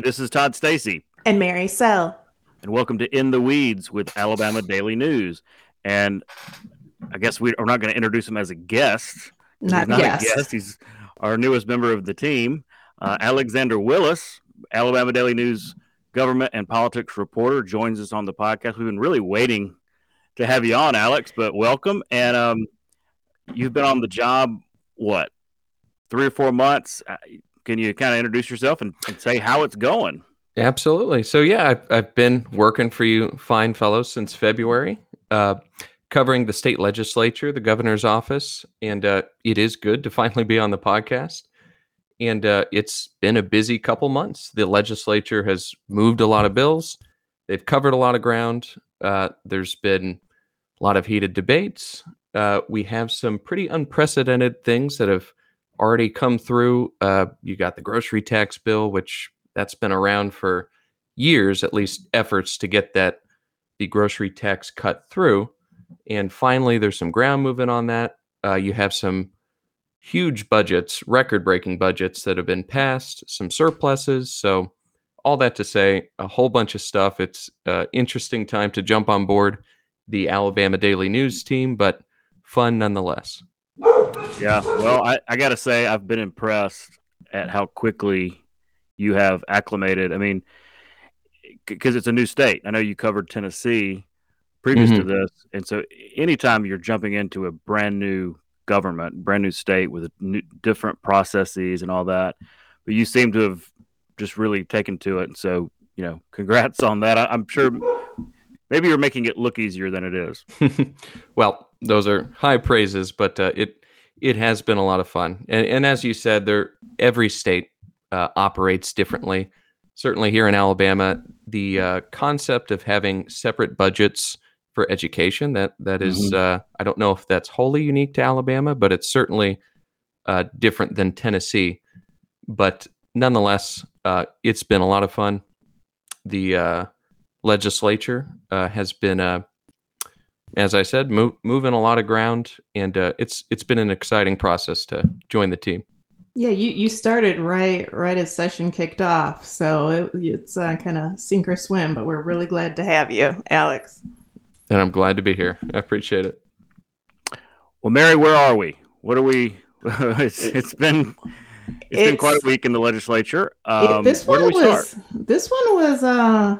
Hey, this is Todd Stacy. And Mary Sell. And welcome to In the Weeds with Alabama Daily News. And I guess we are not going to introduce him as a guest. Not, he's not guest. a guest. He's our newest member of the team, uh, Alexander Willis, Alabama Daily News government and politics reporter, joins us on the podcast. We've been really waiting to have you on, Alex, but welcome. And um, you've been on the job, what, three or four months? Can you kind of introduce yourself and, and, say how it's going? Absolutely. So, yeah, I've, I've been working for you fine fellows since February, uh, covering the state legislature, the governor's office, and uh, it is good to finally be on the podcast. And uh, it's been a busy couple months. The legislature has moved a lot of bills, they've covered a lot of ground. Uh, there's been a lot of heated debates. Uh, we have some pretty unprecedented things that have already come through. Uh, you got the grocery tax bill, which that's been around for years, at least efforts to get that the grocery tax cut through. And finally, there's some ground movement on that. Uh, you have some huge budgets, record breaking budgets that have been passed, some surpluses. So, all that to say, a whole bunch of stuff. It's uh, interesting time to jump on board the Alabama Daily News team, but fun nonetheless. Yeah, well, I, I got to say, I've been impressed at how quickly you have acclimated. I mean, because it's a new state. I know you covered Tennessee previous mm-hmm. to this, and so anytime you're jumping into a brand new government, brand new state with new, different processes and all that, but you seem to have just really taken to it. And so, you know, congrats on that. I, I'm sure maybe you're making it look easier than it is. well, those are high praises, but uh, it it has been a lot of fun. And, and as you said, there every state uh, operates differently. Certainly here in Alabama, the uh, concept of having separate budgets for education that that is, mm-hmm. Uh, I don't know if that's wholly unique to Alabama, but it's certainly uh, different than Tennessee. But nonetheless, uh, it's been a lot of fun. The legislature has been as I said, move, moving a lot of ground, and uh, it's it's been an exciting process to join the team. Yeah, you, you started right right as session kicked off, so it, it's uh, kind of sink or swim. But we're really glad to have you, Alex. And I'm glad to be here. I appreciate it. Well, Mary, where are we? What are we? it's, it's been it's, it's been quite a week in the legislature. Um, this one was this one was uh,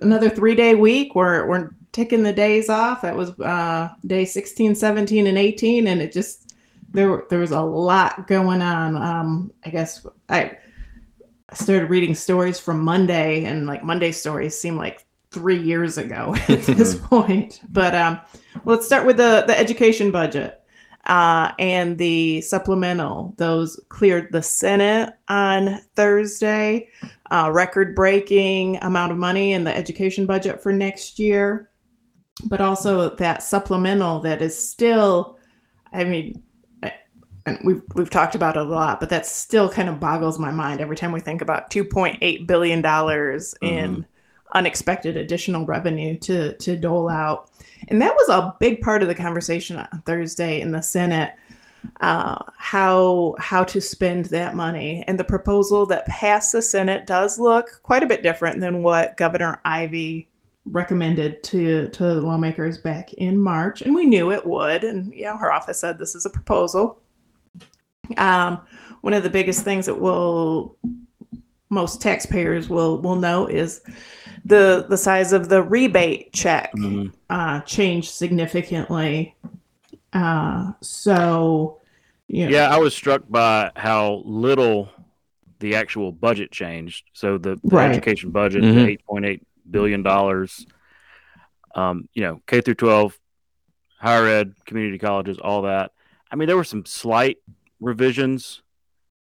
another three day week. We're we're taking the days off. That was uh, day 16, 17, and 18. And it just, there, there was a lot going on. Um, I guess I started reading stories from Monday, and like Monday stories seem like three years ago at this point. But um, let's start with the, the education budget. Uh, and the supplemental. Those cleared the Senate on Thursday. Uh, record breaking amount of money in the education budget for next year but also that supplemental that is still, I mean, and we've we've talked about it a lot, but that still kind of boggles my mind every time we think about 2.8 billion dollars in mm-hmm. unexpected additional revenue to to dole out, and that was a big part of the conversation on Thursday in the Senate. Uh, how how to spend that money and the proposal that passed the Senate does look quite a bit different than what Governor Ivey recommended to to the lawmakers back in March, and we knew it would. And you know, her office said this is a proposal. Um, one of the biggest things that will most taxpayers will will know is the the size of the rebate check mm-hmm. uh, changed significantly. Uh, so, you know. yeah, I was struck by how little the actual budget changed. So the, the right. education budget, mm-hmm. the eight point eight billion dollars. Um, you know, K through 12, higher ed, community colleges, all that. I mean, there were some slight revisions.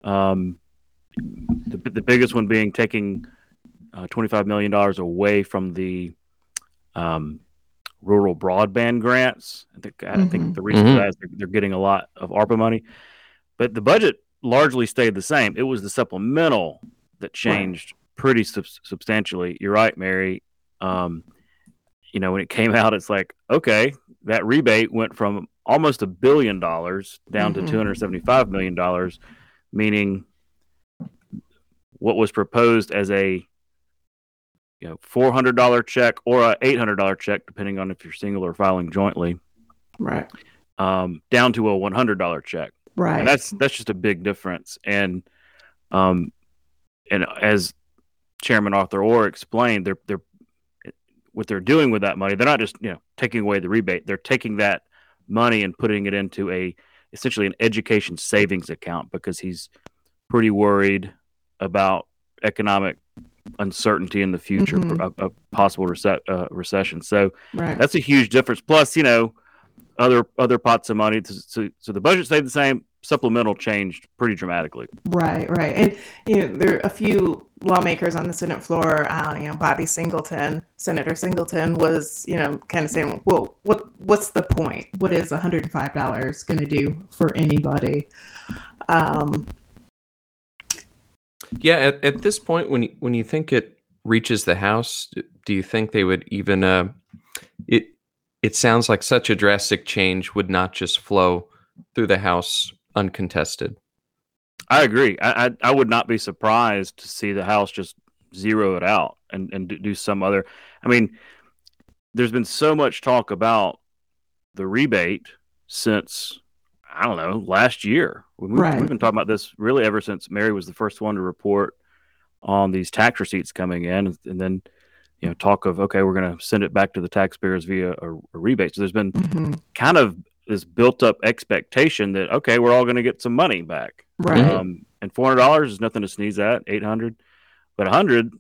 Um, the, the biggest one being taking uh, $25 million away from the um, rural broadband grants. I think, mm-hmm. I think the reason mm-hmm. for that is they're, they're getting a lot of ARPA money. But the budget largely stayed the same. It was the supplemental that changed pretty sub- substantially. You're right, Mary. Um, you know, when it came out, it's like, okay, that rebate went from almost a billion dollars down mm-hmm. to $275 million, meaning what was proposed as a you know four hundred dollar check or a eight hundred dollar check, depending on if you're single or filing jointly, right, um, down to a one hundred dollar check. Right. And that's that's just a big difference. And um, and as Chairman Arthur Orr explained, they're they're what they're doing with that money. They're not just you know taking away the rebate. They're taking that money and putting it into a essentially an education savings account because he's pretty worried about economic uncertainty in the future, mm-hmm. a, a, possible rece- uh, recession. So right. that's a huge difference. Plus, you know, other other pots of money. To, to, so the budget stayed the same. Supplemental changed pretty dramatically. Right, right, and you know there are a few lawmakers on the Senate floor. Uh, you know, Bobby Singleton, Senator Singleton, was you know kind of saying, "Well, what what's the point? What is one hundred and five dollars going to do for anybody?" Um, yeah, at, at this point, when you, when you think it reaches the House, do you think they would even? Uh, it it sounds like such a drastic change would not just flow through the House uncontested. I agree. I, I, I would not be surprised to see the House just zero it out and and do some other. I mean, there's been so much talk about the rebate since I don't know last year. We've, right. we've been talking about this really ever since Mary was the first one to report on these tax receipts coming in, and then you know talk of okay we're going to send it back to the taxpayers via a, a rebate so there's been mm-hmm. kind of this built up expectation that okay we're all going to get some money back right um, and $400 is nothing to sneeze at 800 but a 100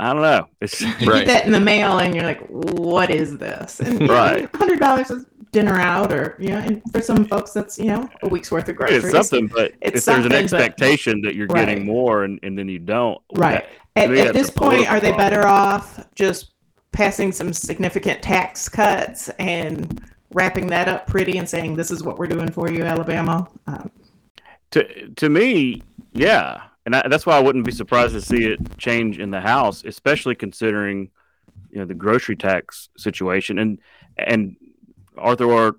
I don't know. It's you get that in the mail, and you're like, "What is this?" And right, hundred dollars is dinner out, or you know, and for some folks, that's you know a week's worth of groceries. It's something, but it's if there's an expectation but, that you're right. getting more, and, and then you don't, right? At, at this point, are they better off just passing some significant tax cuts and wrapping that up pretty and saying this is what we're doing for you, Alabama? Um, to to me, yeah, and I, that's why I wouldn't be surprised to see it change in the House, especially considering you know the grocery tax situation and and Arthur Orr,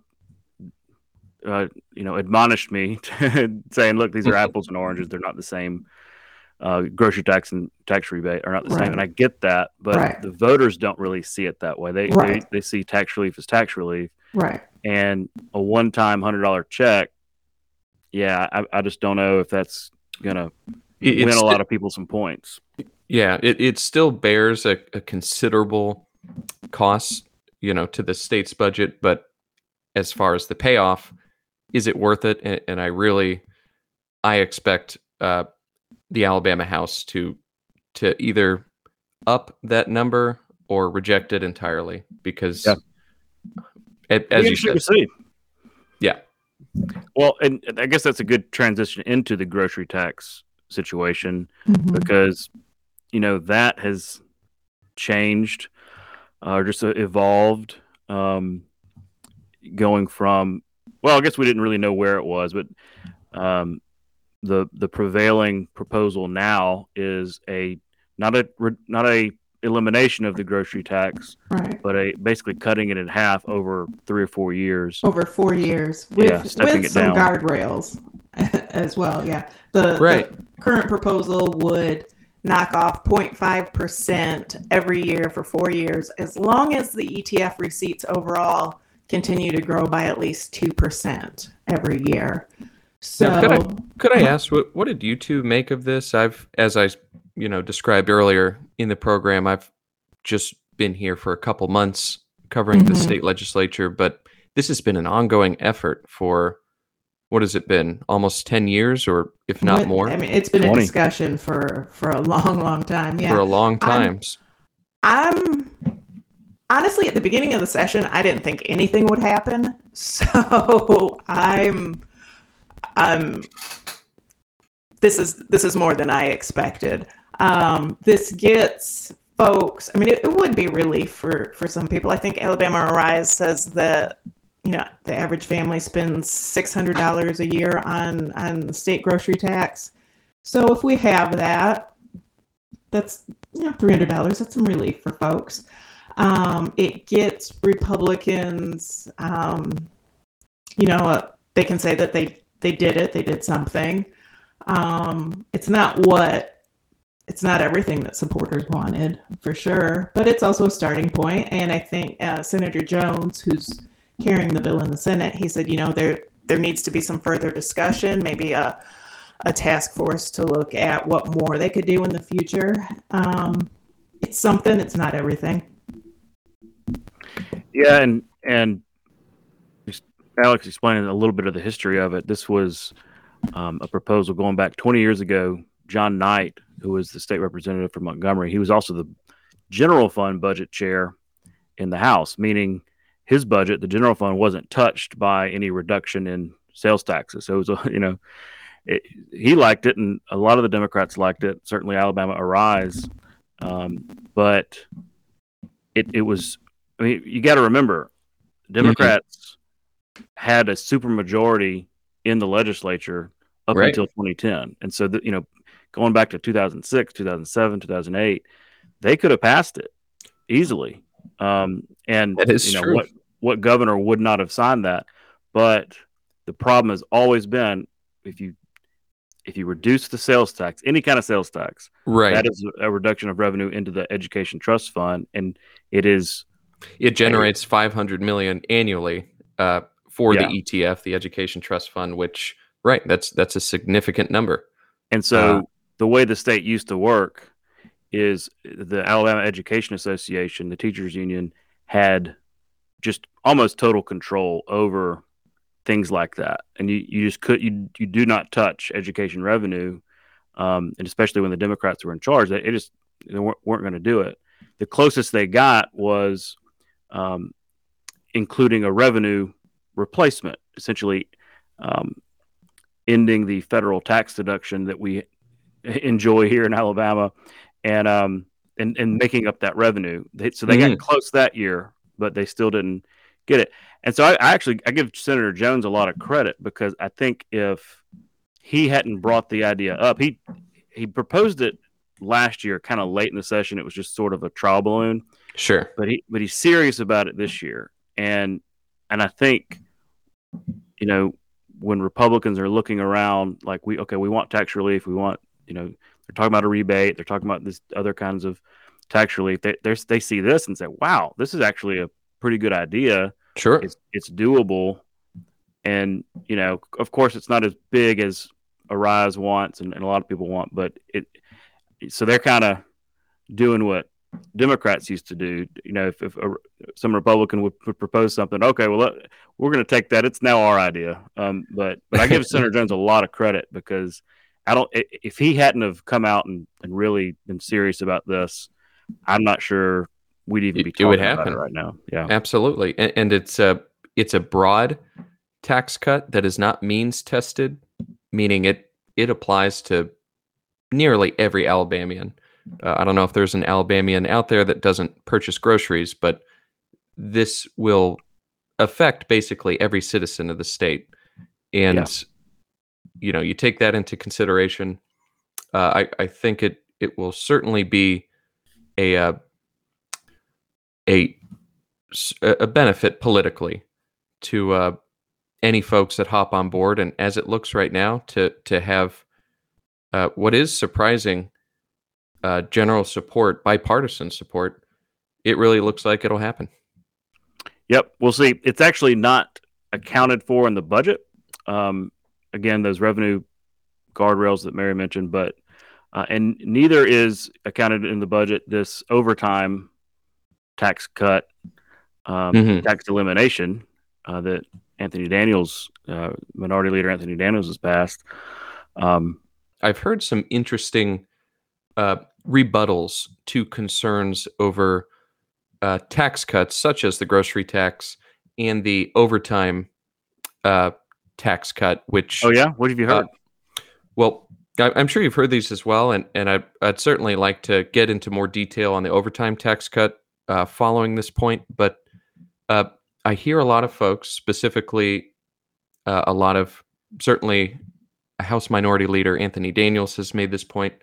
uh, you know, admonished me, saying, "Look, these are apples and oranges; they're not the same." uh, grocery tax and tax rebate are not the right. same, and I get that, but right. the voters don't really see it that way. They, right. they they see tax relief as tax relief, right? And a one-time hundred dollar check, yeah, I, I just don't know if that's gonna it, win a lot of people some points. Yeah, it, it still bears a, a considerable cost, you know, to the state's budget, but as far as the payoff, is it worth it? And, and I really, I expect uh, the Alabama House to to either up that number or reject it entirely because yeah. As you should see. yeah. Well, and I guess that's a good transition into the grocery tax situation mm-hmm. because you know that has changed uh, or just evolved um, going from well i guess we didn't really know where it was but um, the the prevailing proposal now is a not a not a elimination of the grocery tax, right. but a basically cutting it in half over three or four years. Over four years, with, yeah, with some down. guardrails as well. Yeah, the, right. the current proposal would knock off 0.5% every year for four years, as long as the ETF receipts overall continue to grow by at least 2% every year. So now, could I could I ask what what did you two make of this? I've as I you know described earlier in the program, I've just been here for a couple months covering mm-hmm. the state legislature, but this has been an ongoing effort for what has it been? Almost ten years, or if not more. I mean, it's been 20. a discussion for for a long, long time. Yeah, for a long time. I'm, I'm honestly at the beginning of the session, I didn't think anything would happen, so I'm um, this is this is more than I expected. Um, this gets folks. I mean, it, it, would be relief for for some people. I think Alabama Arise says that you know the average family spends six hundred dollars a year on on state grocery tax. So if we have that, that's you know three hundred dollars. That's some relief for folks. Um, it gets Republicans. Um, you know, uh, they can say that they they did it. They did something. Um, it's not what it's not everything that supporters wanted for sure, but it's also a starting point. And I think uh, Senator Jones, who's carrying the bill in the Senate, he said, you know, there there needs to be some further discussion, maybe a a task force to look at what more they could do in the future. Um, it's something. It's not everything. Yeah, and and Alex explaining a little bit of the history of it. This was um, a proposal going back 20 years ago. John Knight, who was the state representative from Montgomery, he was also the general fund budget chair in the House, meaning his budget, the general fund, wasn't touched by any reduction in sales taxes. So it was, you know, it, he liked it, and a lot of the Democrats liked it. Certainly, Alabama Arise, um, but it it was. I mean, you got to remember, Democrats mm-hmm. had a supermajority in the legislature up right. until 2010, and so the, you know, going back to 2006, 2007, 2008, they could have passed it easily. Um, and that is you know, true. What what governor would not have signed that? But the problem has always been if you if you reduce the sales tax, any kind of sales tax, right, that is a reduction of revenue into the education trust fund, and it is it generates five hundred million annually uh, for yeah. the ETF, the Education Trust Fund, which right, that's that's a significant number. And so uh, the way the state used to work is the Alabama Education Association, the teachers union, had just almost total control over things like that. And you, you just could you you do not touch education revenue, um, and especially when the Democrats were in charge, they just they weren't, weren't going to do it. The closest they got was um, including a revenue replacement, essentially um, ending the federal tax deduction that we enjoy here in Alabama, and um, and and making up that revenue. They, so they mm-hmm. got close that year, but they still didn't get it. And so I, I, actually I give Senator Jones a lot of credit because I think if he hadn't brought the idea up, he he proposed it last year, kind of late in the session. It was just sort of a trial balloon. Sure. But he but he's serious about it this year. And and I think, you know, when Republicans are looking around like we okay, we want tax relief, we want, you know, they're talking about a rebate, they're talking about this other kinds of tax relief. They they see this and say, wow, this is actually a pretty good idea. Sure. It's, it's doable. And, you know, of course, it's not as big as Arise wants and, and a lot of people want, but it, so they're kind of doing what Democrats used to do. You know, if, if a, some Republican would, would, propose something, okay, well, let, we're going to take that. It's now our idea. Um, but, but I give Senator Jones a lot of credit because I don't, if he hadn't have come out and, and really been serious about this, I'm not sure we'd even be talking about it would happen. right now. Yeah, absolutely. And, and, it's a it's a broad tax cut that is not means tested, meaning it it applies to nearly every Alabamian. Uh, I don't know if there's an Alabamian out there that doesn't purchase groceries, but this will affect basically every citizen of the state. And yeah. You know, you take that into consideration. Uh, I I think it it will certainly be a uh, a a benefit politically to uh, any folks that hop on board. And as it looks right now, to to have uh, what is surprising uh, general support, bipartisan support, it really looks like it'll happen. Yep, we'll see. It's actually not accounted for in the budget. Um, again, those revenue guardrails that Mary mentioned, but uh, and neither is accounted in the budget this overtime tax cut, um, mm-hmm. tax elimination uh, that Anthony Daniels, uh, Minority Leader Anthony Daniels, has passed. Um, I've heard some interesting uh, rebuttals to concerns over uh, tax cuts, such as the grocery tax and the overtime uh, tax cut. Which oh yeah, what have you heard? Uh, well, I'm sure you've heard these as well, and and I, would certainly like to get into more detail on the overtime tax cut uh, following this point, but uh, I hear a lot of folks, specifically uh, a lot of certainly House Minority Leader Anthony Daniels has made this point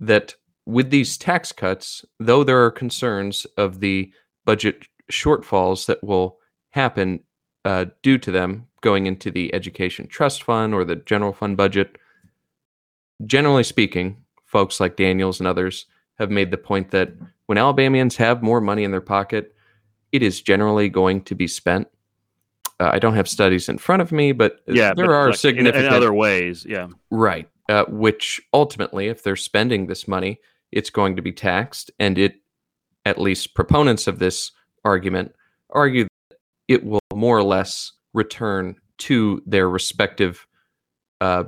that with these tax cuts, though there are concerns of the budget shortfalls that will happen uh, due to them going into the education trust fund or the general fund budget, generally speaking, folks like Daniels and others have made the point that when Alabamians have more money in their pocket, it is generally going to be spent. Uh, I don't have studies in front of me, but yeah, there but are like significant in, in other ways. Yeah, right. Uh, which ultimately, if they're spending this money, it's going to be taxed, and it, at least proponents of this argument, argue that it will more or less return to their respective, uh,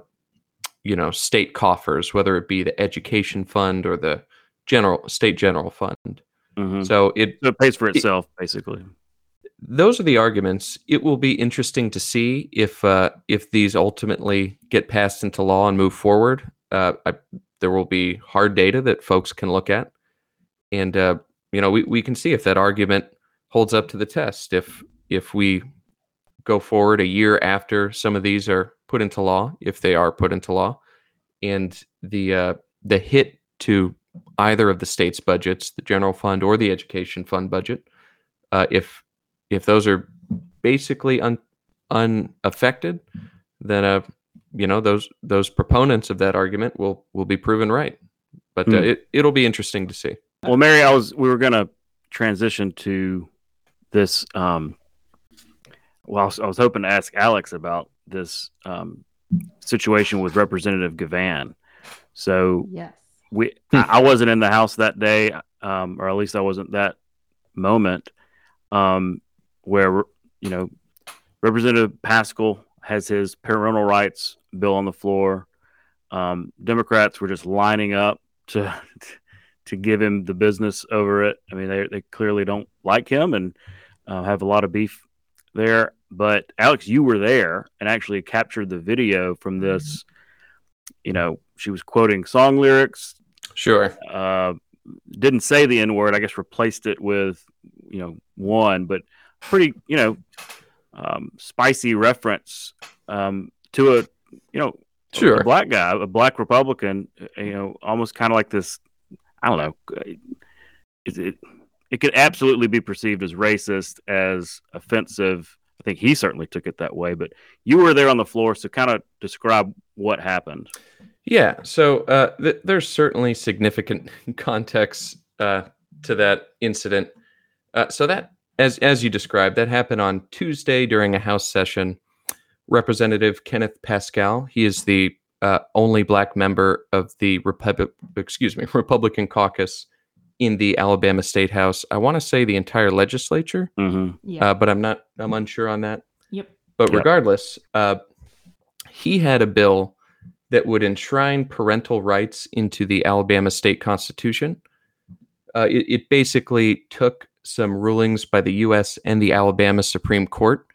you know, state coffers, whether it be the education fund or the general state general fund. Mhm. So it So it pays for itself, basically. those are the arguments. It will be interesting to see if uh, if these ultimately get passed into law and move forward. Uh, I, there will be hard data that folks can look at, and uh, you know we, we can see if that argument holds up to the test. If if we go forward a year after some of these are put into law, if they are put into law, and the uh, the hit to either of the state's budgets, the general fund or the education fund budget, uh, if if those are basically un, unaffected, then uh, you know those those proponents of that argument will will be proven right. But uh, Hmm. it it'll be interesting to see. Well, Mary, I was we were gonna transition to this. Um, well, I was, I was hoping to ask Alex about this um, situation with Representative Givan. So Yes. we, I, I wasn't in the house that day, um, or at least I wasn't that moment um, where you know Representative Paschal has his parental rights bill on the floor. Um, Democrats were just lining up to to give him the business over it. I mean, they they clearly don't like him and uh, have a lot of beef there. But Alex, you were there and actually captured the video from this. You know, she was quoting song lyrics. Sure. Uh, didn't say the N word. I guess replaced it with you know one, but pretty you know um, spicy reference um, to a you know Sure. a black guy, a black Republican. You know, almost kind of like this. I don't know. Is it it could absolutely be perceived as racist, as offensive. I think he certainly took it that way. But you were there on the floor, so kind of describe what happened. Yeah. So uh, th- there's certainly significant context uh, to that incident. Uh, so that, as as you described, that happened on Tuesday during a House session. Representative Kenneth Paschal, he is the uh, only black member of the Republic, excuse me, Republican caucus in the Alabama State House. I want to say the entire legislature, Mm-hmm. Yeah. uh, but I'm not. I'm unsure on that. yep. But Yep. regardless, uh, he had a bill that would enshrine parental rights into the Alabama state constitution. Uh, it, it basically took some rulings by the U.S. and the Alabama Supreme Court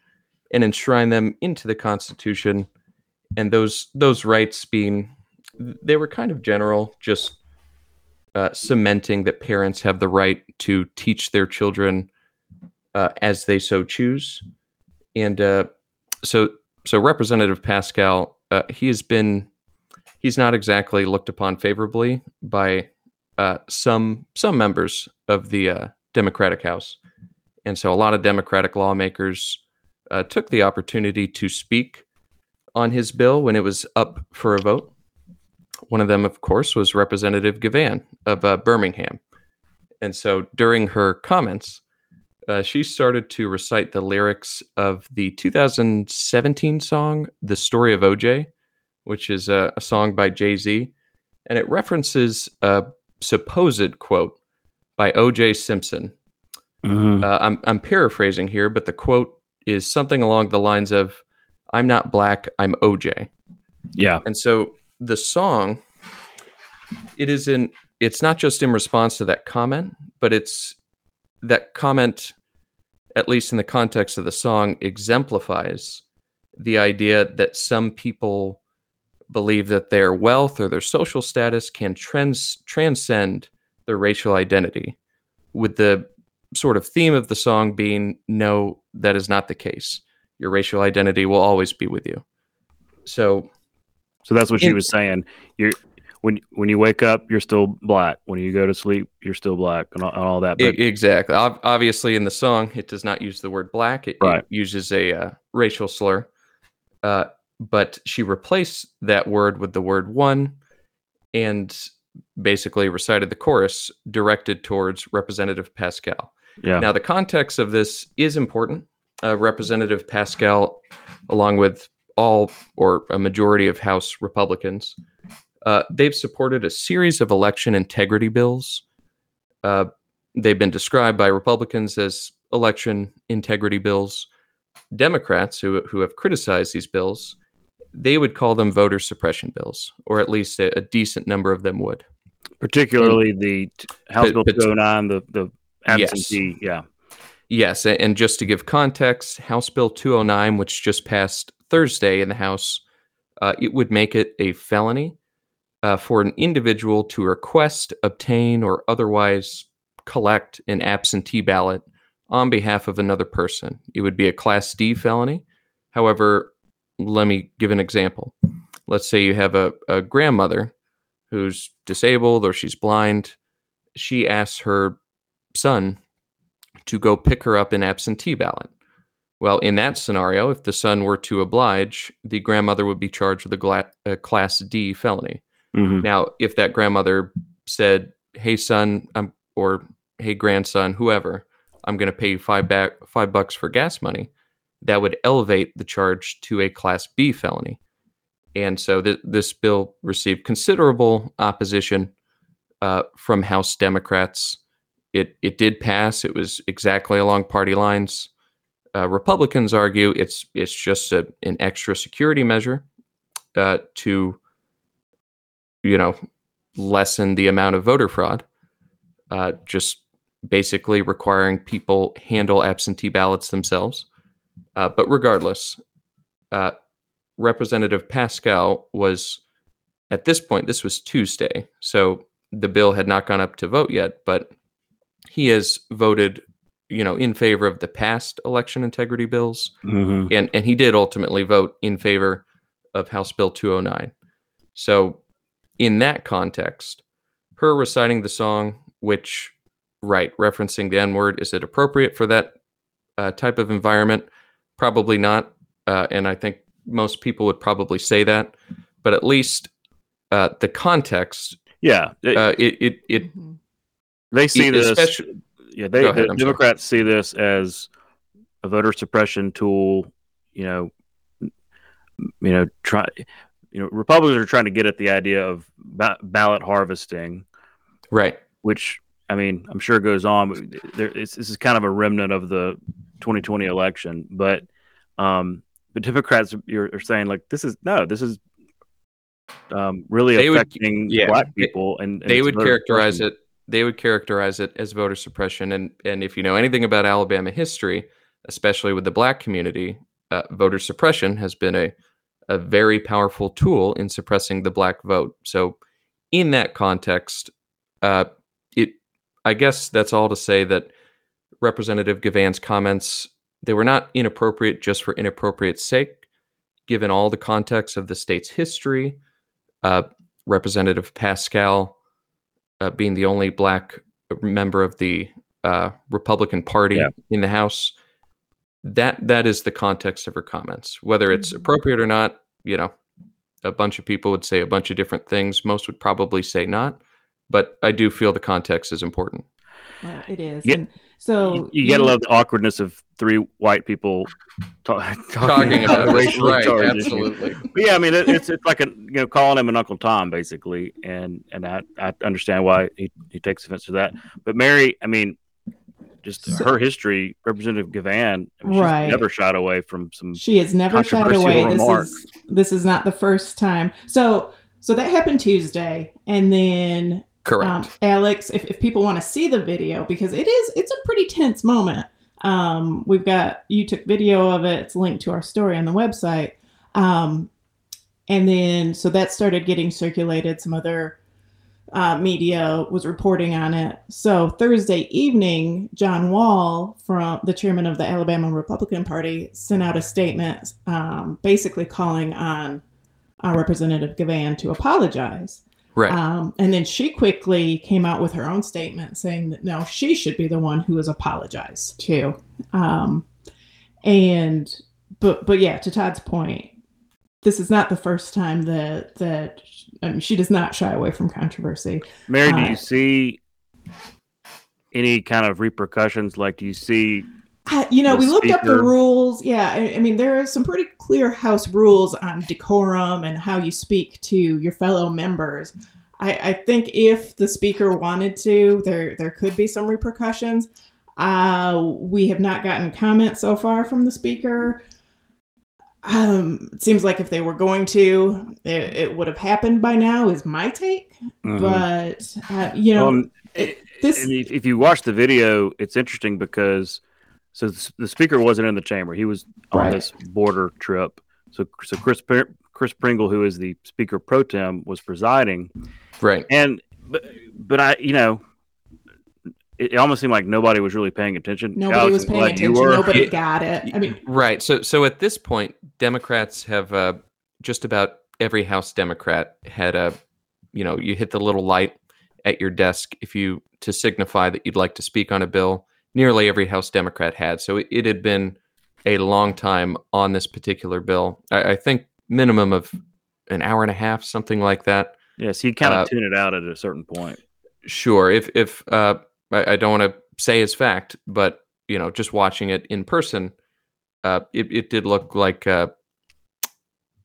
and enshrined them into the Constitution. And those those rights being, they were kind of general, just uh, cementing that parents have the right to teach their children uh, as they so choose. And uh, so, so Representative Paschal, uh, he has been, he's not exactly looked upon favorably by uh, some some members of the uh, Democratic House, and so a lot of Democratic lawmakers took the opportunity to speak on his bill when it was up for a vote. One of them, of course, was Representative Givan of uh, Birmingham, and so during her comments, uh, she started to recite the lyrics of the 2017 song "The Story of OJ," which is a, a song by Jay Z, and it references a supposed quote by O.J. Simpson. Mm-hmm. Uh, I'm I'm paraphrasing here, but the quote is something along the lines of, "I'm not black, I'm OJ." Yeah. And so the song, it is in. It's not just in response to that comment, but it's that comment, at least in the context of the song, exemplifies the idea that some people believe that their wealth or their social status can trans- transcend their racial identity, with the sort of theme of the song being no, that is not the case. Your racial identity will always be with you. So, So that's what she was saying. You're when when you wake up, you're still black. When you go to sleep, you're still black, and all, and all that. But exactly. Obviously, in the song, it does not use the word black. It, it uses a uh, racial slur. Uh, but she replaced that word with the word one, and basically recited the chorus directed towards Representative Paschal. Yeah. Now, the context of this is important. Uh, Representative Paschal, along with all or a majority of House Republicans, uh, they've supported a series of election integrity bills. Uh, they've been described by Republicans as election integrity bills. Democrats who, who have criticized these bills, they would call them voter suppression bills, or at least a, a decent number of them would. Particularly and, the House Bill 209, the, the absentee, yes. yeah. Yes, and just to give context, House Bill 209, which just passed Thursday in the House, uh, it would make it a felony uh, for an individual to request, obtain, or otherwise collect an absentee ballot on behalf of another person. It would be a Class D felony. However, let me give an example. Let's say you have a, a grandmother who's disabled or she's blind. She asks her son to go pick her up an absentee ballot. Well, in that scenario, if the son were to oblige, the grandmother would be charged with a, gla- a Class D felony. Mhm. Now, if that grandmother said, "Hey, son," or "Hey, grandson," whoever, I'm going to pay you five back five bucks for gas money, that would elevate the charge to a Class B felony. And so th- this bill received considerable opposition uh, from House Democrats. It it did pass. It was exactly along party lines. Uh, Republicans argue it's it's just a, an extra security measure uh, to you know lessen the amount of voter fraud. Uh, just basically requiring people handle absentee ballots themselves. Uh, but regardless, uh, Representative Paschal was at this point. This was Tuesday, so the bill had not gone up to vote yet. But he has voted, you know, in favor of the past election integrity bills, Mhm. and and he did ultimately vote in favor of House Bill 209. So, in that context, her reciting the song, which, right, referencing the N word, is it appropriate for that uh, type of environment? Probably not. Uh, and I think most people would probably say that. But at least uh, the context, Yeah. It- uh, it, it, it, Mhm. they see it- this. Yeah, they, ahead, the I'm sorry. Democrats see this as a voter suppression tool. You know, you know, try. You know, Republicans are trying to get at the idea of ba- ballot harvesting, right. which I mean, I'm sure goes on. But there, it's, this is kind of a remnant of the 2020 election, but um, the Democrats are, are saying like this is no, this is um, really They would- affecting yeah, black people, and, and they would characterize it they would characterize it as voter suppression. And and if you know anything about alabama history especially with the black community uh, voter suppression has been a a very powerful tool in suppressing the black vote. So in that context uh, it i guess that's all to say that representative givan's comments they were not inappropriate just for inappropriate sake given all the context of the state's history. Uh, representative paschal uh, being the only black member of the uh, Republican Party Yeah. in the House. That that is the context of her comments. Whether it's Mhm. appropriate or not, you know, a bunch of people would say a bunch of different things. Most would probably say not, but I do feel the context is important. Well, it is. Yeah. And so you, you gotta love the awkwardness of three white people ta- talking, Talking about a this, right? charged issue. Absolutely. But yeah, I mean, it, it's it's like a you know calling him an Uncle Tom basically, and and I, I understand why he, he takes offense to that. But Mary, I mean, just So- her history, Representative Givan, I mean, she's Right. never shied away from some. she has never shied controversial away. This is this is not the first time. So so that happened Tuesday, and then Correct. um, Alex, if, if people want to see the video, because it is it's a pretty tense moment. Um, we've got you took video of it. It's linked to our story on the website. Um, and then so that started getting circulated. Some other uh, media was reporting on it. So Thursday evening, John Wahl, from the chairman of the Alabama Republican Party, sent out a statement, um, basically calling on uh, Representative Givan to apologize. Right. Um, and then she quickly came out with her own statement saying that no, she should be the one who has apologized to. Um, and but but yeah, to Todd's point, this is not the first time that that I mean, she does not shy away from controversy. Mary, uh, do you see any kind of repercussions? Like, do you see? Uh, you know, we looked speaker? up the rules. Yeah, I, I, mean, there are some pretty clear House rules on decorum and how you speak to your fellow members. I, I think if the speaker wanted to, there there could be some repercussions. Uh, we have not gotten comments so far from the speaker. Um, it seems like if they were going to, it, it would have happened by now. Is my take, mm-hmm. but uh, you know, um, it, this. If, if you watch the video, it's interesting because so the speaker wasn't in the chamber; he was on right. this border trip. So, so Chris Chris Pringle, who is the speaker pro tem, was presiding. Right, and but but I, you know, it, almost seemed like nobody was really paying attention. Nobody Alex, was paying attention. Nobody got it. I mean, right. So, so at this point, Democrats have uh, just about every House Democrat had a, you know, you hit the little light at your desk if you to signify that you'd like to speak on a bill. Nearly every House Democrat had. So it, it had been a long time on this particular bill. I, I, think minimum of an hour and a half, something like that. Yes, he kind of uh, tune it out at a certain point. Sure. If if uh, I, I don't want to say as fact, but you know, just watching it in person, uh, it, it did look like uh,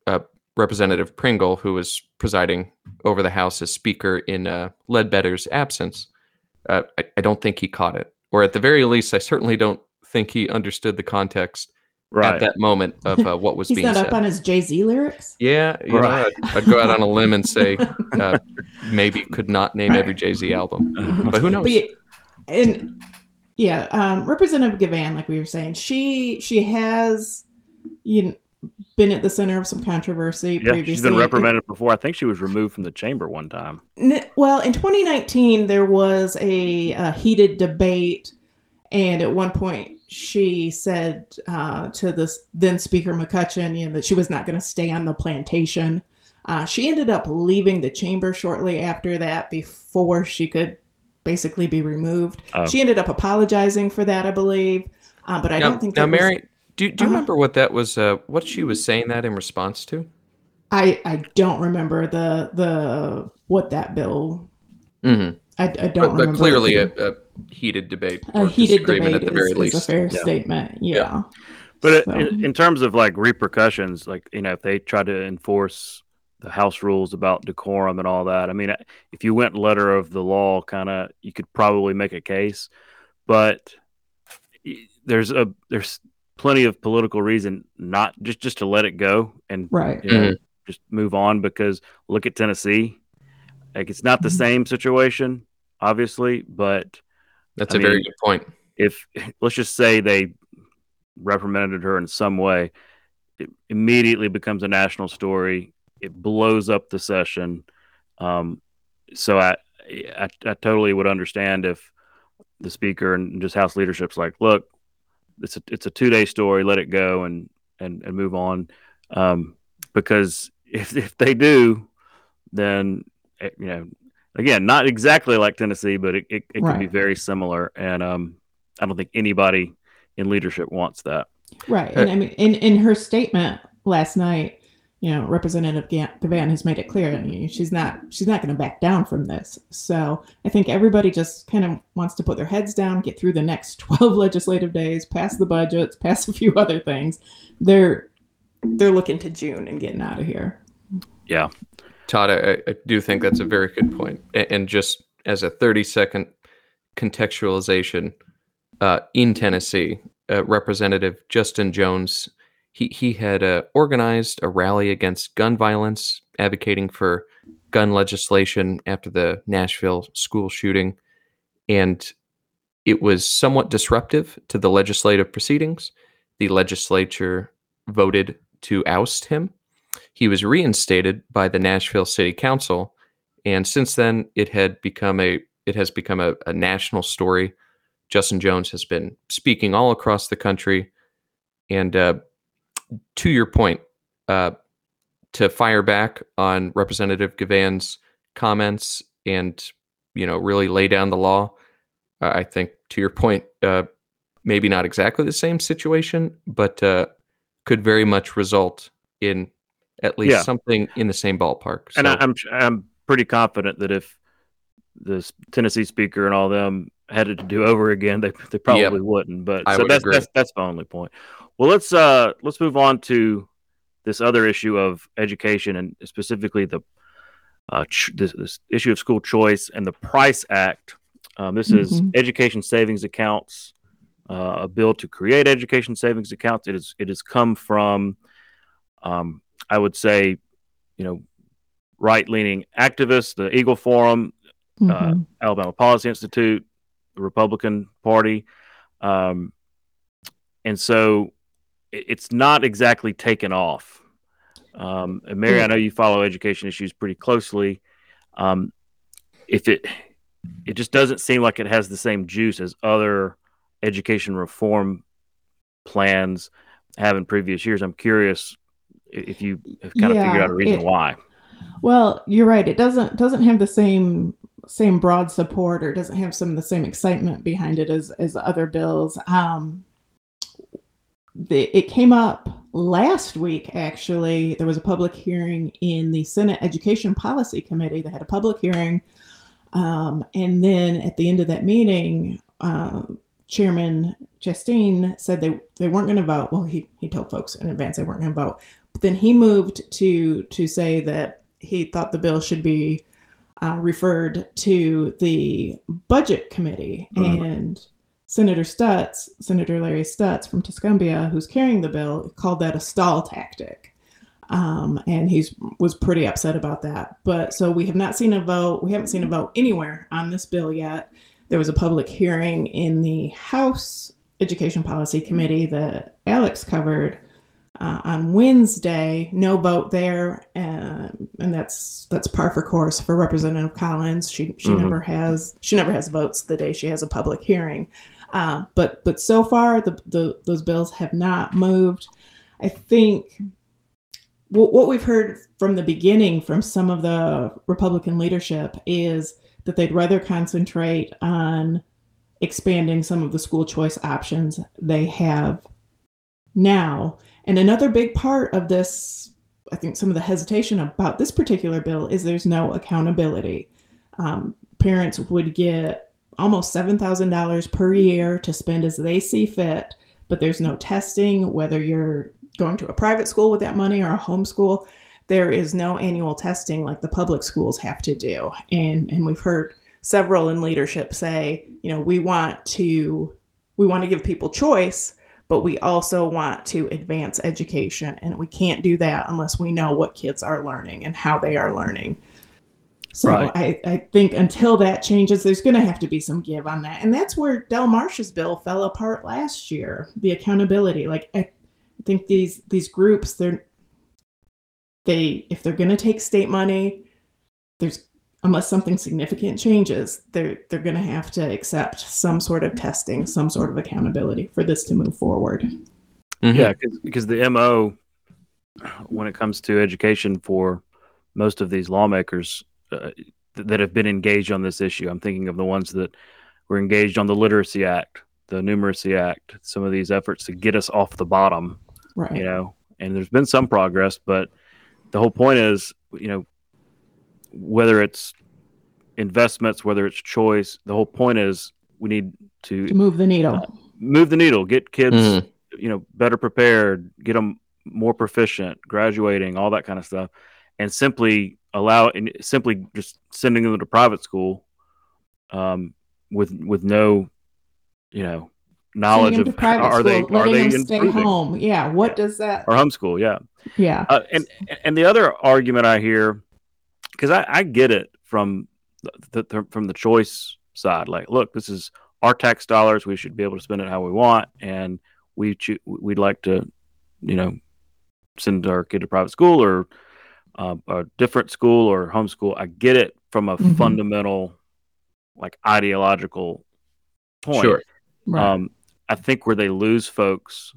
uh, Representative Pringle, who was presiding over the House as Speaker in uh, Ledbetter's absence. Uh, I, I, don't think he caught it, or at the very least, I certainly don't think he understood the context right. at that moment of uh, what was He's being not said. up on his Jay Z lyrics. Yeah, right. know, I'd, I'd, go out on a limb and say uh, maybe could not name every Jay Z album, but who knows? But and yeah, um, Representative Givan, like we were saying, she she has you know, been at the center of some controversy yeah, previously. She's been reprimanded before. I think she was removed from the chamber one time. Well, in 2019, there was a, a heated debate, and at one point, she said uh, to the then Speaker McCutcheon, you know, that she was not going to stay on the plantation. Uh, she ended up leaving the chamber shortly after that, before she could basically be removed. Oh. She ended up apologizing for that, I believe. Uh, but I now, don't think now, Mary, was... do, do you uh remember what that was? Uh, what she was saying that in response to? I I don't remember the the what that bill. Mm-hmm. I, I don't. But, but clearly, a, a, heated debate. A heated debate at the very is, least. is a fair yeah. statement. Yeah. yeah. But so. in, in terms of like repercussions, like you know, if they try to enforce the house rules about decorum and all that. I mean, if you went letter of the law, kind of, you could probably make a case, but there's a there's plenty of political reason not just just to let it go and right you know, mm-hmm. just move on because look at Tennessee, like it's not the mm-hmm. same situation, obviously, but that's I a mean, very good point. If let's just say they reprimanded her in some way, it immediately becomes a national story it blows up the session. Um, so I, I, I totally would understand if the speaker and just House leadership's like, look, it's a it's a two day story, let it go and and and move on. Um, because if if they do, then eh, you know, again, not exactly like Tennessee, but it it, it right. can be very similar. And um, I don't think anybody in leadership wants that. Right, and I mean, in in her statement last night, you know, Representative Givan has made it clear she's not she's not going to back down from this. So I think everybody just kind of wants to put their heads down, get through the next 12 legislative days, pass the budgets, pass a few other things. They're they're looking to June and getting out of here. Yeah, Todd, I, I do think that's a very good point. And just as a 30 second contextualization, uh, in Tennessee, uh, Representative Justin Jones he he had uh, organized a rally against gun violence, advocating for gun legislation after the Nashville school shooting, and it was somewhat disruptive to the legislative proceedings. The legislature voted to oust him. He was reinstated by the Nashville City Council, and since then it had become a it has become a, a national story. Justin Jones has been speaking all across the country, and uh, to your point, uh, to fire back on Representative Givan's comments and you know really lay down the law. Uh, I think to your point, uh, maybe not exactly the same situation, but uh, could very much result in at least yeah. something in the same ballpark. So. And I, I'm I'm pretty confident that if the Tennessee speaker and all them had it to do over again, they they probably yep. wouldn't. But I so would that's, agree. that's that's the only point. Well, let's uh let's move on to this other issue of education and specifically the uh, ch- this, this, issue of school choice and the Price Act. Um, this mm-hmm. is education savings accounts, uh, a bill to create education savings accounts. It is it has come from, um, I would say, you know, right leaning activists, the Eagle Forum, uh, mm-hmm. uh, Alabama Policy Institute, the Republican Party. Um, and so it, it's not exactly taken off. Um, and Mary, I know you follow education issues pretty closely. Um, if it, it just doesn't seem like it has the same juice as other education reform plans have in previous years. I'm curious if you have kind yeah, of figured out a reason it, why. Well, you're right. It doesn't doesn't have the same same broad support or doesn't have some of the same excitement behind it as as other bills. Um, the, it came up last week actually. There was a public hearing in the senate education policy committee they had a public hearing. Um, and then at the end of that meeting uh, chairman Chesteen said they, they weren't going to vote. Well he, he told folks in advance they weren't going to vote. But then he moved to to say that he thought the bill should be uh, referred to the budget committee mm-hmm. and Senator Stutts, Senator Larry Stutts from Tuscumbia, who's carrying the bill, called that a stall tactic. Um, and he was pretty upset about that. But so we have not seen a vote. We haven't seen a vote anywhere on this bill yet. There was a public hearing in the House Education Policy Committee that Alex covered uh, on Wednesday. No vote there, and, and that's that's par for course for Representative Collins. She she mm-hmm. never has she never has votes the day she has a public hearing. Uh, but but so far, the, the those bills have not moved. I think w- what we've heard from the beginning from some of the Republican leadership is that they'd rather concentrate on expanding some of the school choice options they have now. And another big part of this, I think, some of the hesitation about this particular bill is there's no accountability. Um, parents would get almost $7,000 per year to spend as they see fit, but there's no testing, whether you're going to a private school with that money or a homeschool. There is no annual testing like the public schools have to do. And, and we've heard several in leadership say, you know, we want to we want to give people choice, but we also want to advance education. And we can't do that unless we know what kids are learning and how they are learning. So right. I, I think until that changes, there's going to have to be some give on that. And that's where Del Marsh's bill fell apart last year. The accountability, like I think these these groups, they're they if they're going to take state money, there's unless something significant changes, they're they're going to have to accept some sort of testing, some sort of accountability for this to move forward. Mm-hmm. Yeah, because the mo when it comes to education for most of these lawmakers uh, that have been engaged on this issue. I'm thinking of the ones that were engaged on the Literacy Act, the Numeracy Act, some of these efforts to get us off the bottom. Right. You know, and there's been some progress, but the whole point is, you know, whether it's investments, whether it's choice, the whole point is we need to, to move the needle. Uh, move the needle, get kids, mm-hmm. you know, better prepared, get them more proficient, graduating, all that kind of stuff, and simply allow and simply just sending them to private school um, with with no you know knowledge of are school, they are they them stay home yeah what yeah. does that or homeschool yeah yeah uh, and and the other argument i hear because I, I get it from the, the, from the choice side like look this is our tax dollars we should be able to spend it how we want and we cho- we'd like to you know send our kid to private school or uh, a different school or homeschool. I get it from a mm-hmm. fundamental, like ideological point. Sure. Right. Um, I think where they lose folks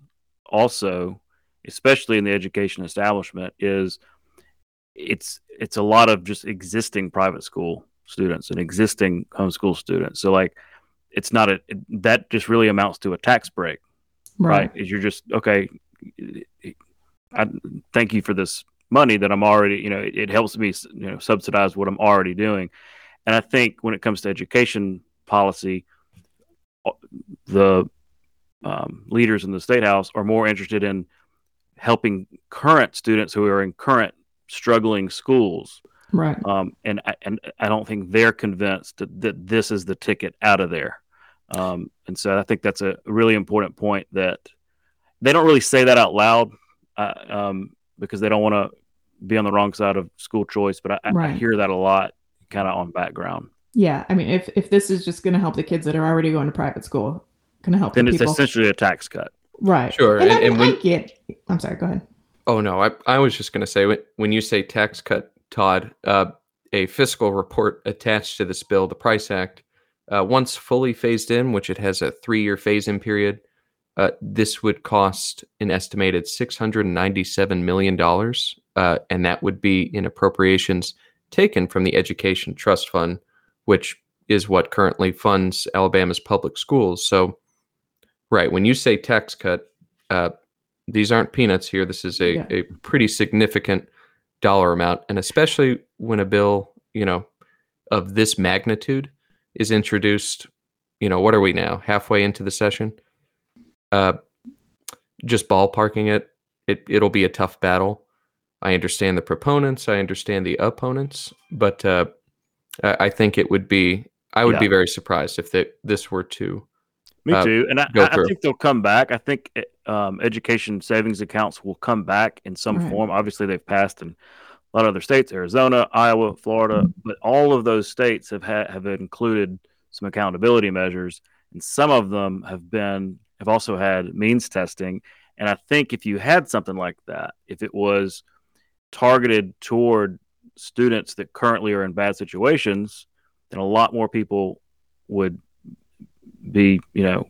also, especially in the education establishment, is it's it's a lot of just existing private school students and existing homeschool students. So like, it's not a that just really amounts to a tax break, right? right? Is you're just okay. I thank you for this money that I'm already, you know, it, it, helps me, you know, subsidize what I'm already doing. And I think when it comes to education policy, the um, leaders in the state house are more interested in helping current students who are in current struggling schools. Right. Um, and and I don't think they're convinced that, that this is the ticket out of there. Um, and so I think that's a really important point that they don't really say that out loud uh, um, because they don't want to be on the wrong side of school choice. But I, right. I hear that a lot, kind of on background. Yeah, I mean, if if this is just going to help the kids that are already going to private school, going to help, then the it's people. essentially a tax cut. Right. Sure. And, and, and when, I get. I'm sorry. Go ahead. Oh no, I I was just going to say when you say tax cut, Todd, uh, a fiscal report attached to this bill, the Price Act, uh, once fully phased in, which it has a three year phase in period, uh, this would cost an estimated $697 million, uh, and that would be in appropriations taken from the Education Trust Fund, which is what currently funds Alabama's public schools. So, right, when you say tax cut, uh, these aren't peanuts here. This is a, yeah. a pretty significant dollar amount, and especially when a bill, you know, of this magnitude is introduced, you know, what are we now? Halfway into the session? Uh just ballparking it, it it'll be a tough battle. I understand the proponents, I understand the opponents, but uh I think it would be I would yeah. be very surprised if they, this were to me uh, too, and I, I, think they'll come back. I think eh, um, education savings accounts will come back in some right. form. Obviously, they've passed in a lot of other states, Arizona, Iowa, Florida, mm-hmm. but all of those states have had, have included some accountability measures, and some of them have been have also had means testing. And I think if you had something like that, if it was targeted toward students that currently are in bad situations, then a lot more people would be, you know,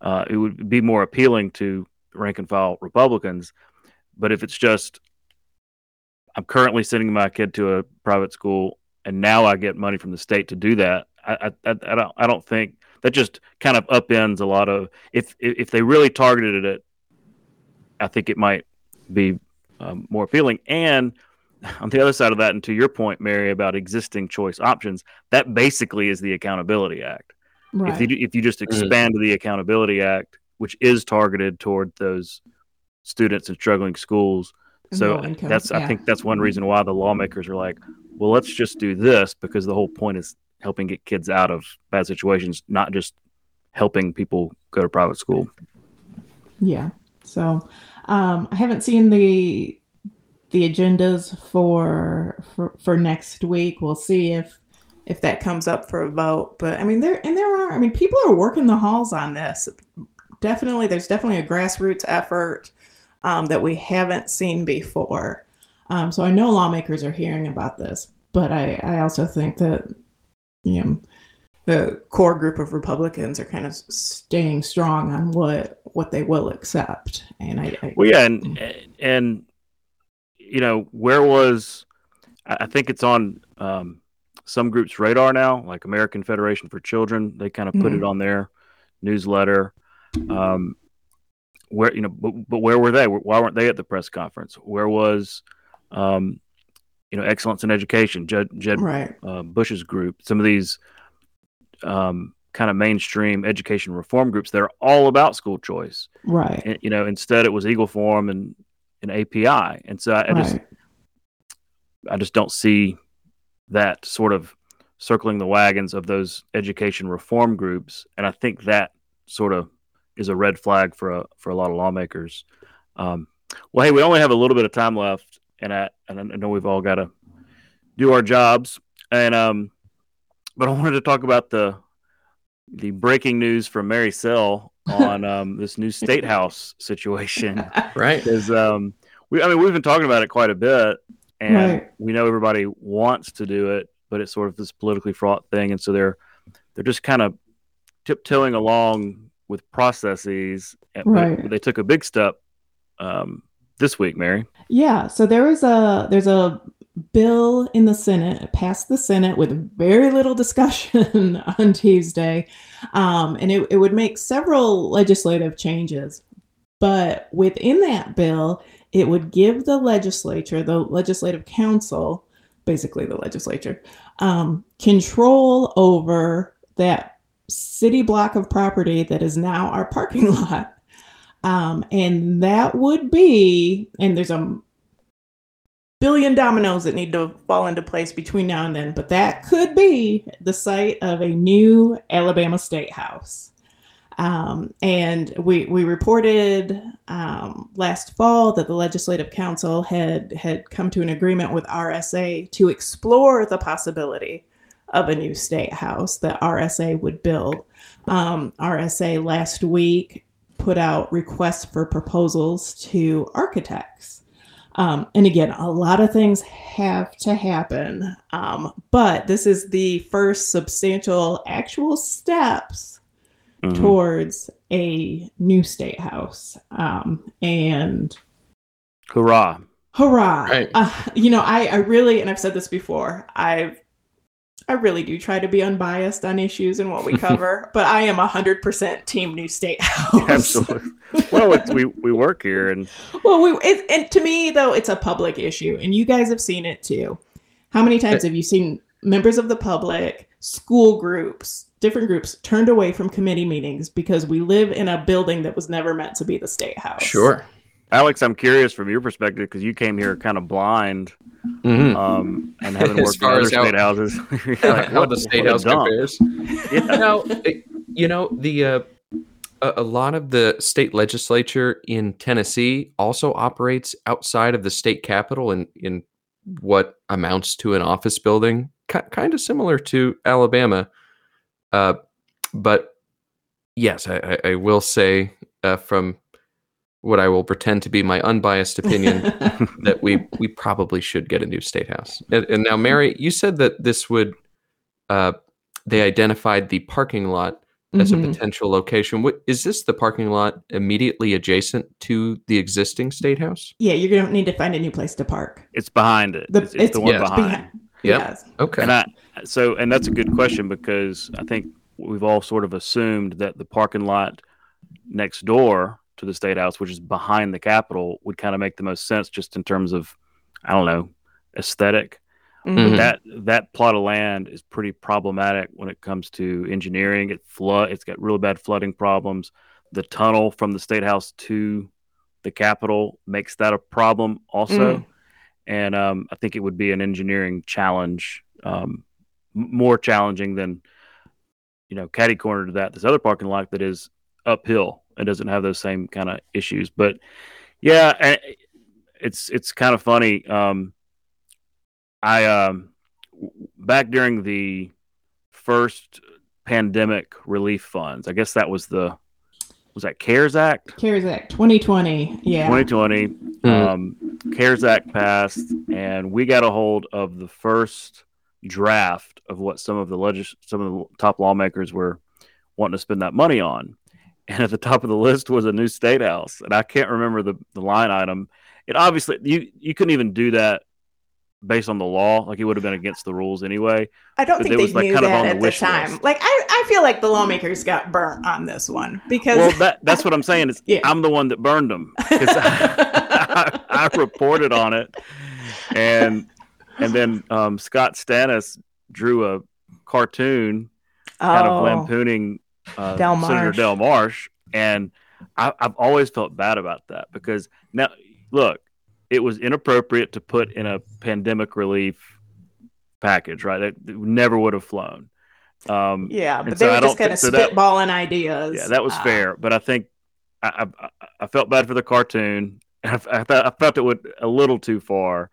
uh, it would be more appealing to rank and file Republicans. But if it's just I'm currently sending my kid to a private school, and now I get money from the state to do that. I, I, I don't, I don't think that just kind of upends a lot of. If if they really targeted it, I think it might be um, more appealing. And on the other side of that, and to your point, Mary, about existing choice options, that basically is the Accountability Act. Right. If you if you just expand mm-hmm. the Accountability Act, which is targeted toward those students in struggling schools, so that's yeah. I think that's one reason why the lawmakers are like, well, let's just do this because the whole point is helping get kids out of bad situations, not just helping people go to private school. Yeah. So um, I haven't seen the the agendas for, for for next week. We'll see if if that comes up for a vote. But I mean, there and there are. I mean, people are working the halls on this. Definitely, there's definitely a grassroots effort um, that we haven't seen before. Um, so I know lawmakers are hearing about this, but I, I also think that you know the core group of Republicans are kind of staying strong on what what they will accept. And I, I well, yeah, and and you know where was I think it's on um, some groups' radar now, like American Federation for Children. They kind of put mm-hmm. it on their newsletter. Um, where you know, but, but where were they? Why weren't they at the press conference? Where was, um, you know, excellence in education? Jeb, Jeb right. uh, Bush's group. Some of these um, kind of mainstream education reform groups that are all about school choice. Right. And, you know, instead it was Eagle Forum and an API, and so I, I right. just, I just don't see that sort of circling the wagons of those education reform groups, and I think that sort of is a red flag for a for a lot of lawmakers. Um, well, hey, we only have a little bit of time left, and I and I know we've all got to do our jobs, and um, but I wanted to talk about the the breaking news from Mary Sell on um, this new state house situation, right? Because um, we, I mean, we've been talking about it quite a bit, and right. we know everybody wants to do it, but it's sort of this politically fraught thing, and so they're they're just kind of tiptoeing along with processes. Right. They took a big step um, this week, Mary. Yeah. So there is a there's a bill in the Senate passed the Senate with very little discussion on Tuesday, um, and it, it would make several legislative changes. But within that bill, it would give the legislature, the legislative council, basically the legislature, um, control over that city block of property that is now our parking lot. Um, and that would be, and there's a billion dominoes that need to fall into place between now and then, but that could be the site of a new Alabama State House. Um, and we we reported um, last fall that the Legislative Council had had come to an agreement with RSA to explore the possibility of a new state house that RSA would build. Um, RSA last week put out requests for proposals to architects. Um, and again, a lot of things have to happen, um, but this is the first substantial actual steps mm-hmm. towards a new state house. Um, and hurrah! Hurrah! Right. Uh, you know, I, I really, and I've said this before, I've I really do try to be unbiased on issues and what we cover, but I am 100% team New State House. Absolutely. Well, we, we work here and Well, we it, and to me though it's a public issue and you guys have seen it too. How many times have you seen members of the public, school groups, different groups turned away from committee meetings because we live in a building that was never meant to be the state house? Sure. Alex, I'm curious from your perspective because you came here kind of blind mm-hmm. um, and haven't worked in other state how, houses. like, how the state house compares. yeah. Now, you know the uh, a, a lot of the state legislature in Tennessee also operates outside of the state capitol in in what amounts to an office building, K- kind of similar to Alabama. Uh, but yes, I, I, I will say uh, from what I will pretend to be my unbiased opinion that we we probably should get a new state house. And, and now, Mary, you said that this would uh, they identified the parking lot as mm-hmm. a potential location. What is this? The parking lot immediately adjacent to the existing state house? Yeah, you're gonna need to find a new place to park. It's behind it. The, it's, it's, it's the one yeah, behind. Behind. Yep. Yes. Okay. And I, so, and that's a good question because I think we've all sort of assumed that the parking lot next door to the state house, which is behind the Capitol, would kind of make the most sense just in terms of, I don't know, aesthetic. Mm-hmm. That that plot of land is pretty problematic when it comes to engineering. It flood. It's got really bad flooding problems. The tunnel from the state house to the Capitol makes that a problem also. Mm. And um, I think it would be an engineering challenge, um, more challenging than you know, caddy corner to that. This other parking lot that is uphill it doesn't have those same kind of issues. But yeah, it's it's kind of funny. Um, I um, back during the first pandemic relief funds. I guess that was the was that CARES Act? CARES Act 2020. Yeah. 2020. Mm-hmm. Um, CARES Act passed, and we got a hold of the first draft of what some of the legis- some of the top lawmakers were wanting to spend that money on and at the top of the list was a new state house, and I can't remember the, the line item. It obviously you you couldn't even do that based on the law. Like it would have been against the rules anyway. I don't think they was, like, knew that at the, time. List. Like I, I feel like the lawmakers got burnt on this one because well that that's what I'm saying is yeah. I'm the one that burned them because I, I, I, reported on it and and then um, Scott Stantis drew a cartoon kind oh. of lampooning uh, Del Senator Del Marsh, and I, I've always felt bad about that because now, look, it was inappropriate to put in a pandemic relief package, right? It, it never would have flown. Um, yeah, but they so were just kind of so spitballing that, ideas. Yeah, that was uh, fair, but I think I, I, I, felt bad for the cartoon. I, I, felt, I felt it went a little too far,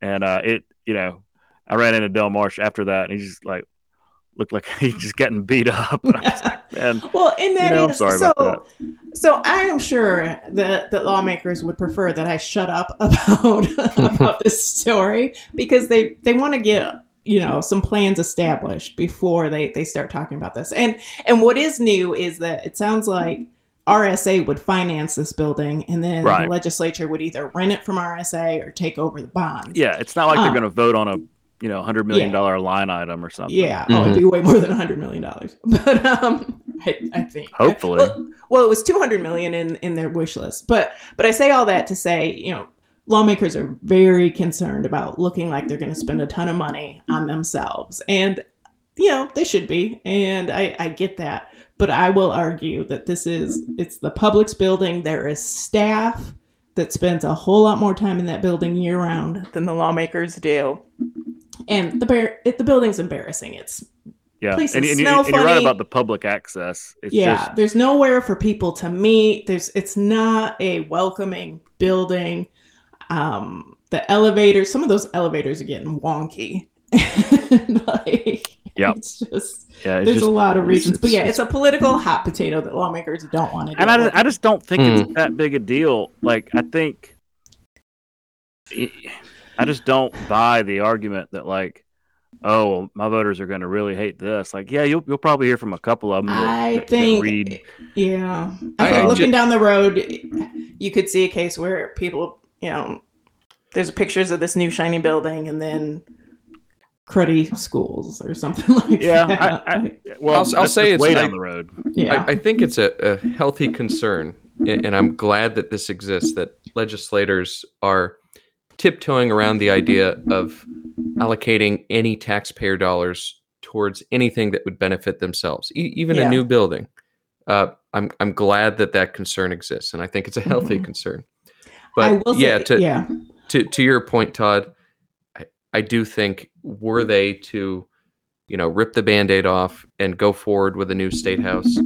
and uh, it, you know, I ran into Del Marsh after that, and he's just like, looked like he's just getting beat up. And well, in that, you know, is, sorry so, about that. So I am sure that that lawmakers would prefer that I shut up about about this story because they they want to get you know some plans established before they they start talking about this. And and what is new is that it sounds like RSA would finance this building, and then right. the legislature would either rent it from RSA or take over the bonds. Yeah, it's not like um, they're going to vote on a you know, hundred million dollar yeah. line item or something. Yeah, mm-hmm. oh, it'd be way more than a hundred million dollars. But um, I, I think hopefully. Well, well, it was two hundred million in in their wish list. But but I say all that to say, you know, lawmakers are very concerned about looking like they're going to spend a ton of money on themselves. And, you know, they should be. And I, I get that. But I will argue that this is, it's the public's building. There is staff that spends a whole lot more time in that building year round than the lawmakers do. And the bear, it, the building's embarrassing. It's yeah, and, and, and, you're right about the public access. It's yeah, just... there's nowhere for people to meet. There's it's not a welcoming building. Um, the elevators, some of those elevators are getting wonky. like, yeah, it's just yeah. It's there's just, a lot of reasons, but yeah, it's a political hot potato that lawmakers don't want to. And I, I just don't think mm. it's hmm. that big a deal. Like I think, I just don't buy the argument that like oh, my voters are going to really hate this. Like, yeah, you'll you'll probably hear from a couple of them. That, I that, think, that read. yeah. I I, looking just, down the road, you could see a case where people, you know, there's pictures of this new shiny building, and then cruddy schools or something like yeah, that. I, I, well, I'll, I'll say it's way down the road. Yeah, I, I think it's a, a healthy concern, and I'm glad that this exists. That legislators are tiptoeing around the idea of allocating any taxpayer dollars towards anything that would benefit themselves, e- even yeah. a new building. Uh, I'm I'm glad that that concern exists, and I think it's a healthy mm-hmm. concern. But yeah, say, to yeah. to to your point, Todd, I, I do think were they to, you know, rip the band-aid off and go forward with a new state house,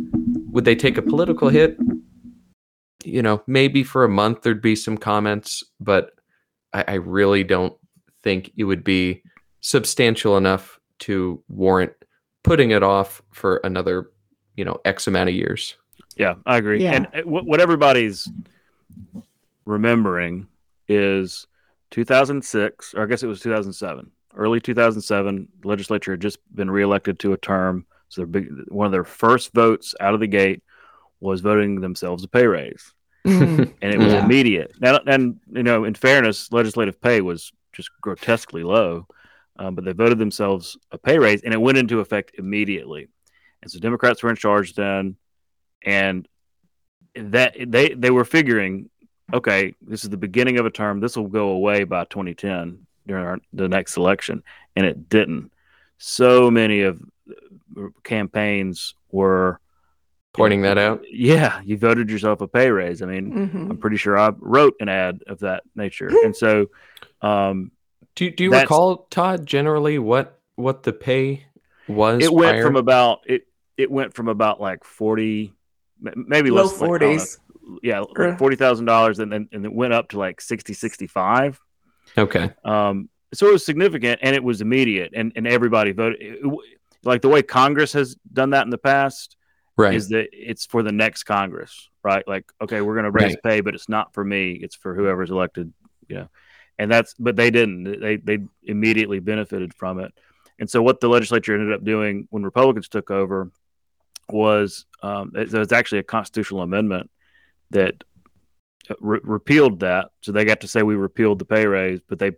would they take a political hit? You know, maybe for a month there'd be some comments, but I, I really don't think it would be substantial enough to warrant putting it off for another, you know, X amount of years. Yeah, I agree. Yeah. And uh, what everybody's remembering is 2006, or I guess it was 2007, early 2007. The legislature had just been reelected to a term, so big, one of their first votes out of the gate was voting themselves a pay raise. And it was yeah. immediate. Now, and you know, in fairness, legislative pay was just grotesquely low. Um, but they voted themselves a pay raise, and it went into effect immediately. And so Democrats were in charge then, and that they they were figuring, okay, this is the beginning of a term. This will go away by 2010 during our, the next election, and it didn't. So many of campaigns were pointing that out. Yeah, you voted yourself a pay raise. I mean, mm-hmm. I'm pretty sure I wrote an ad of that nature, and so um, do do you recall Todd generally what what the pay was? It went from about it it went from about like forty, maybe low forties. Like, yeah, like forty thousand dollars, and then and it went up to like 60, 65. Okay. Um, so it was significant, and it was immediate, and and everybody voted. It, like the way Congress has done that in the past, right? Is that it's for the next Congress, right? Like, okay, we're going to raise right. pay, but it's not for me; it's for whoever's elected. You know, and that's but they didn't. They they immediately benefited from it. And so what the legislature ended up doing when Republicans took over was um, it, was actually a constitutional amendment that re- repealed that. So they got to say we repealed the pay raise, but they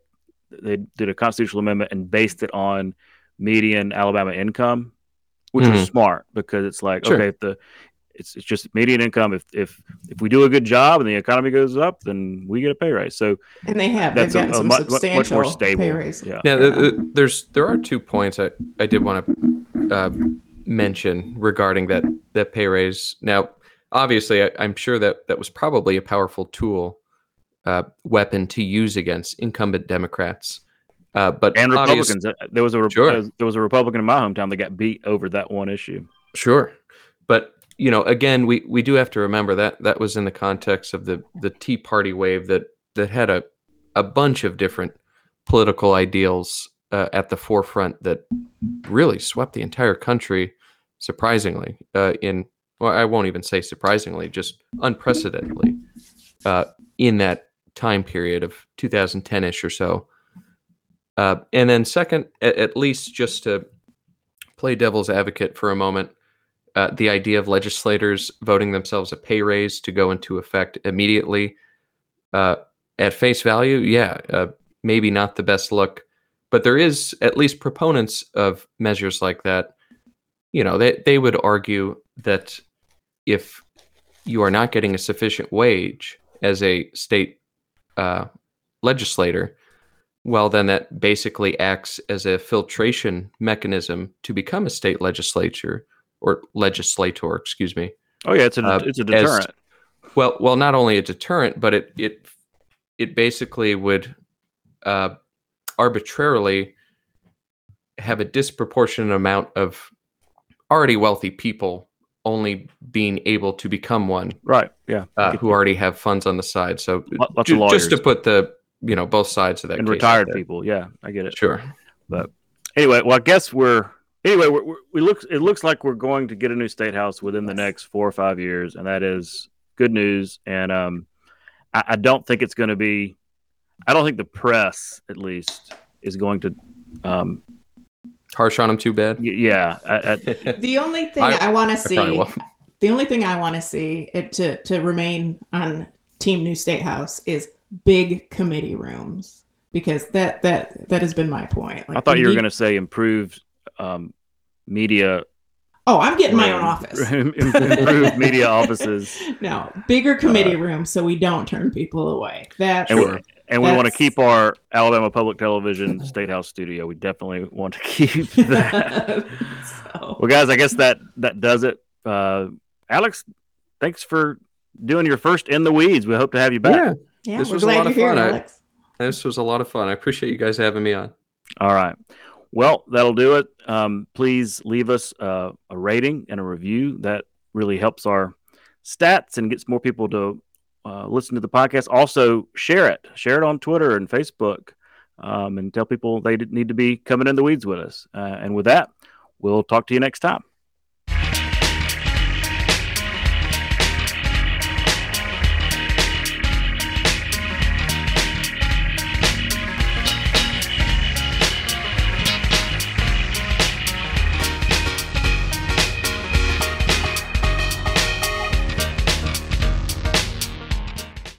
they did a constitutional amendment and based it on median Alabama income, which mm-hmm. was smart because it's like sure. okay, if the it's it's just median income. If if if we do a good job and the economy goes up, then we get a pay raise. So and they have that's a, a much, much, more stable. Pay raise. Yeah. yeah, yeah. there's there are two points I I did want to uh, mention regarding that that pay raise. Now, obviously, I, am sure that that was probably a powerful tool uh, weapon to use against incumbent Democrats. Uh, but and Republicans. Uh, there was a sure. there was a Republican in my hometown that got beat over that one issue. Sure, but you know, again, we we do have to remember that that was in the context of the the Tea Party wave that that had a a bunch of different political ideals uh, at the forefront that really swept the entire country. Surprisingly, uh, in well, I won't even say surprisingly, just unprecedentedly uh, in that time period of 2010ish or so. Uh, and then second, at, at least just to play devil's advocate for a moment, uh, the idea of legislators voting themselves a pay raise to go into effect immediately uh, at face value, yeah, uh, maybe not the best look, but there is at least proponents of measures like that. You know, they, they would argue that if you are not getting a sufficient wage as a state uh, legislator, well, then that basically acts as a filtration mechanism to become a state legislature or legislator, excuse me. Oh yeah, it's a uh, it's a deterrent. As, well, well, not only a deterrent, but it it it basically would uh, arbitrarily have a disproportionate amount of already wealthy people only being able to become one. Right. Yeah. Uh, who already have funds on the side. So ju- just to put the you know both sides of that and retired people. Yeah, I get it. Sure. But anyway, well, I guess we're anyway. We're, we're, we look. It looks like we're going to get a new state house within the next four or five years, and that is good news. And um, I, I don't think it's going to be. I don't think the press, at least, is going to um, harsh on them too bad. Y- yeah. I, I, the only thing I, I want to see, the only thing I want to see it to to remain on Team New State House is big committee rooms because that that that has been my point. Like, I thought you were going to say improved um, media. Oh, I'm getting room. my own office. improved media offices. No, bigger committee uh, rooms so we don't turn people away. That and, sure. and we want to keep our Alabama Public Television State House studio. We definitely want to keep that. so. Well, guys, I guess that that does it. Uh, Alex, thanks for doing your first in the weeds. We hope to have you back. Yeah. Yeah, this was a lot of fun. I, this was a lot of fun. I appreciate you guys having me on. All right. Well, that'll do it. Um, please leave us uh, a rating and a review. That really helps our stats and gets more people to uh, listen to the podcast. Also, share it. Share it on Twitter and Facebook, um, and tell people they need to be coming in the weeds with us. Uh, and with that, we'll talk to you next time.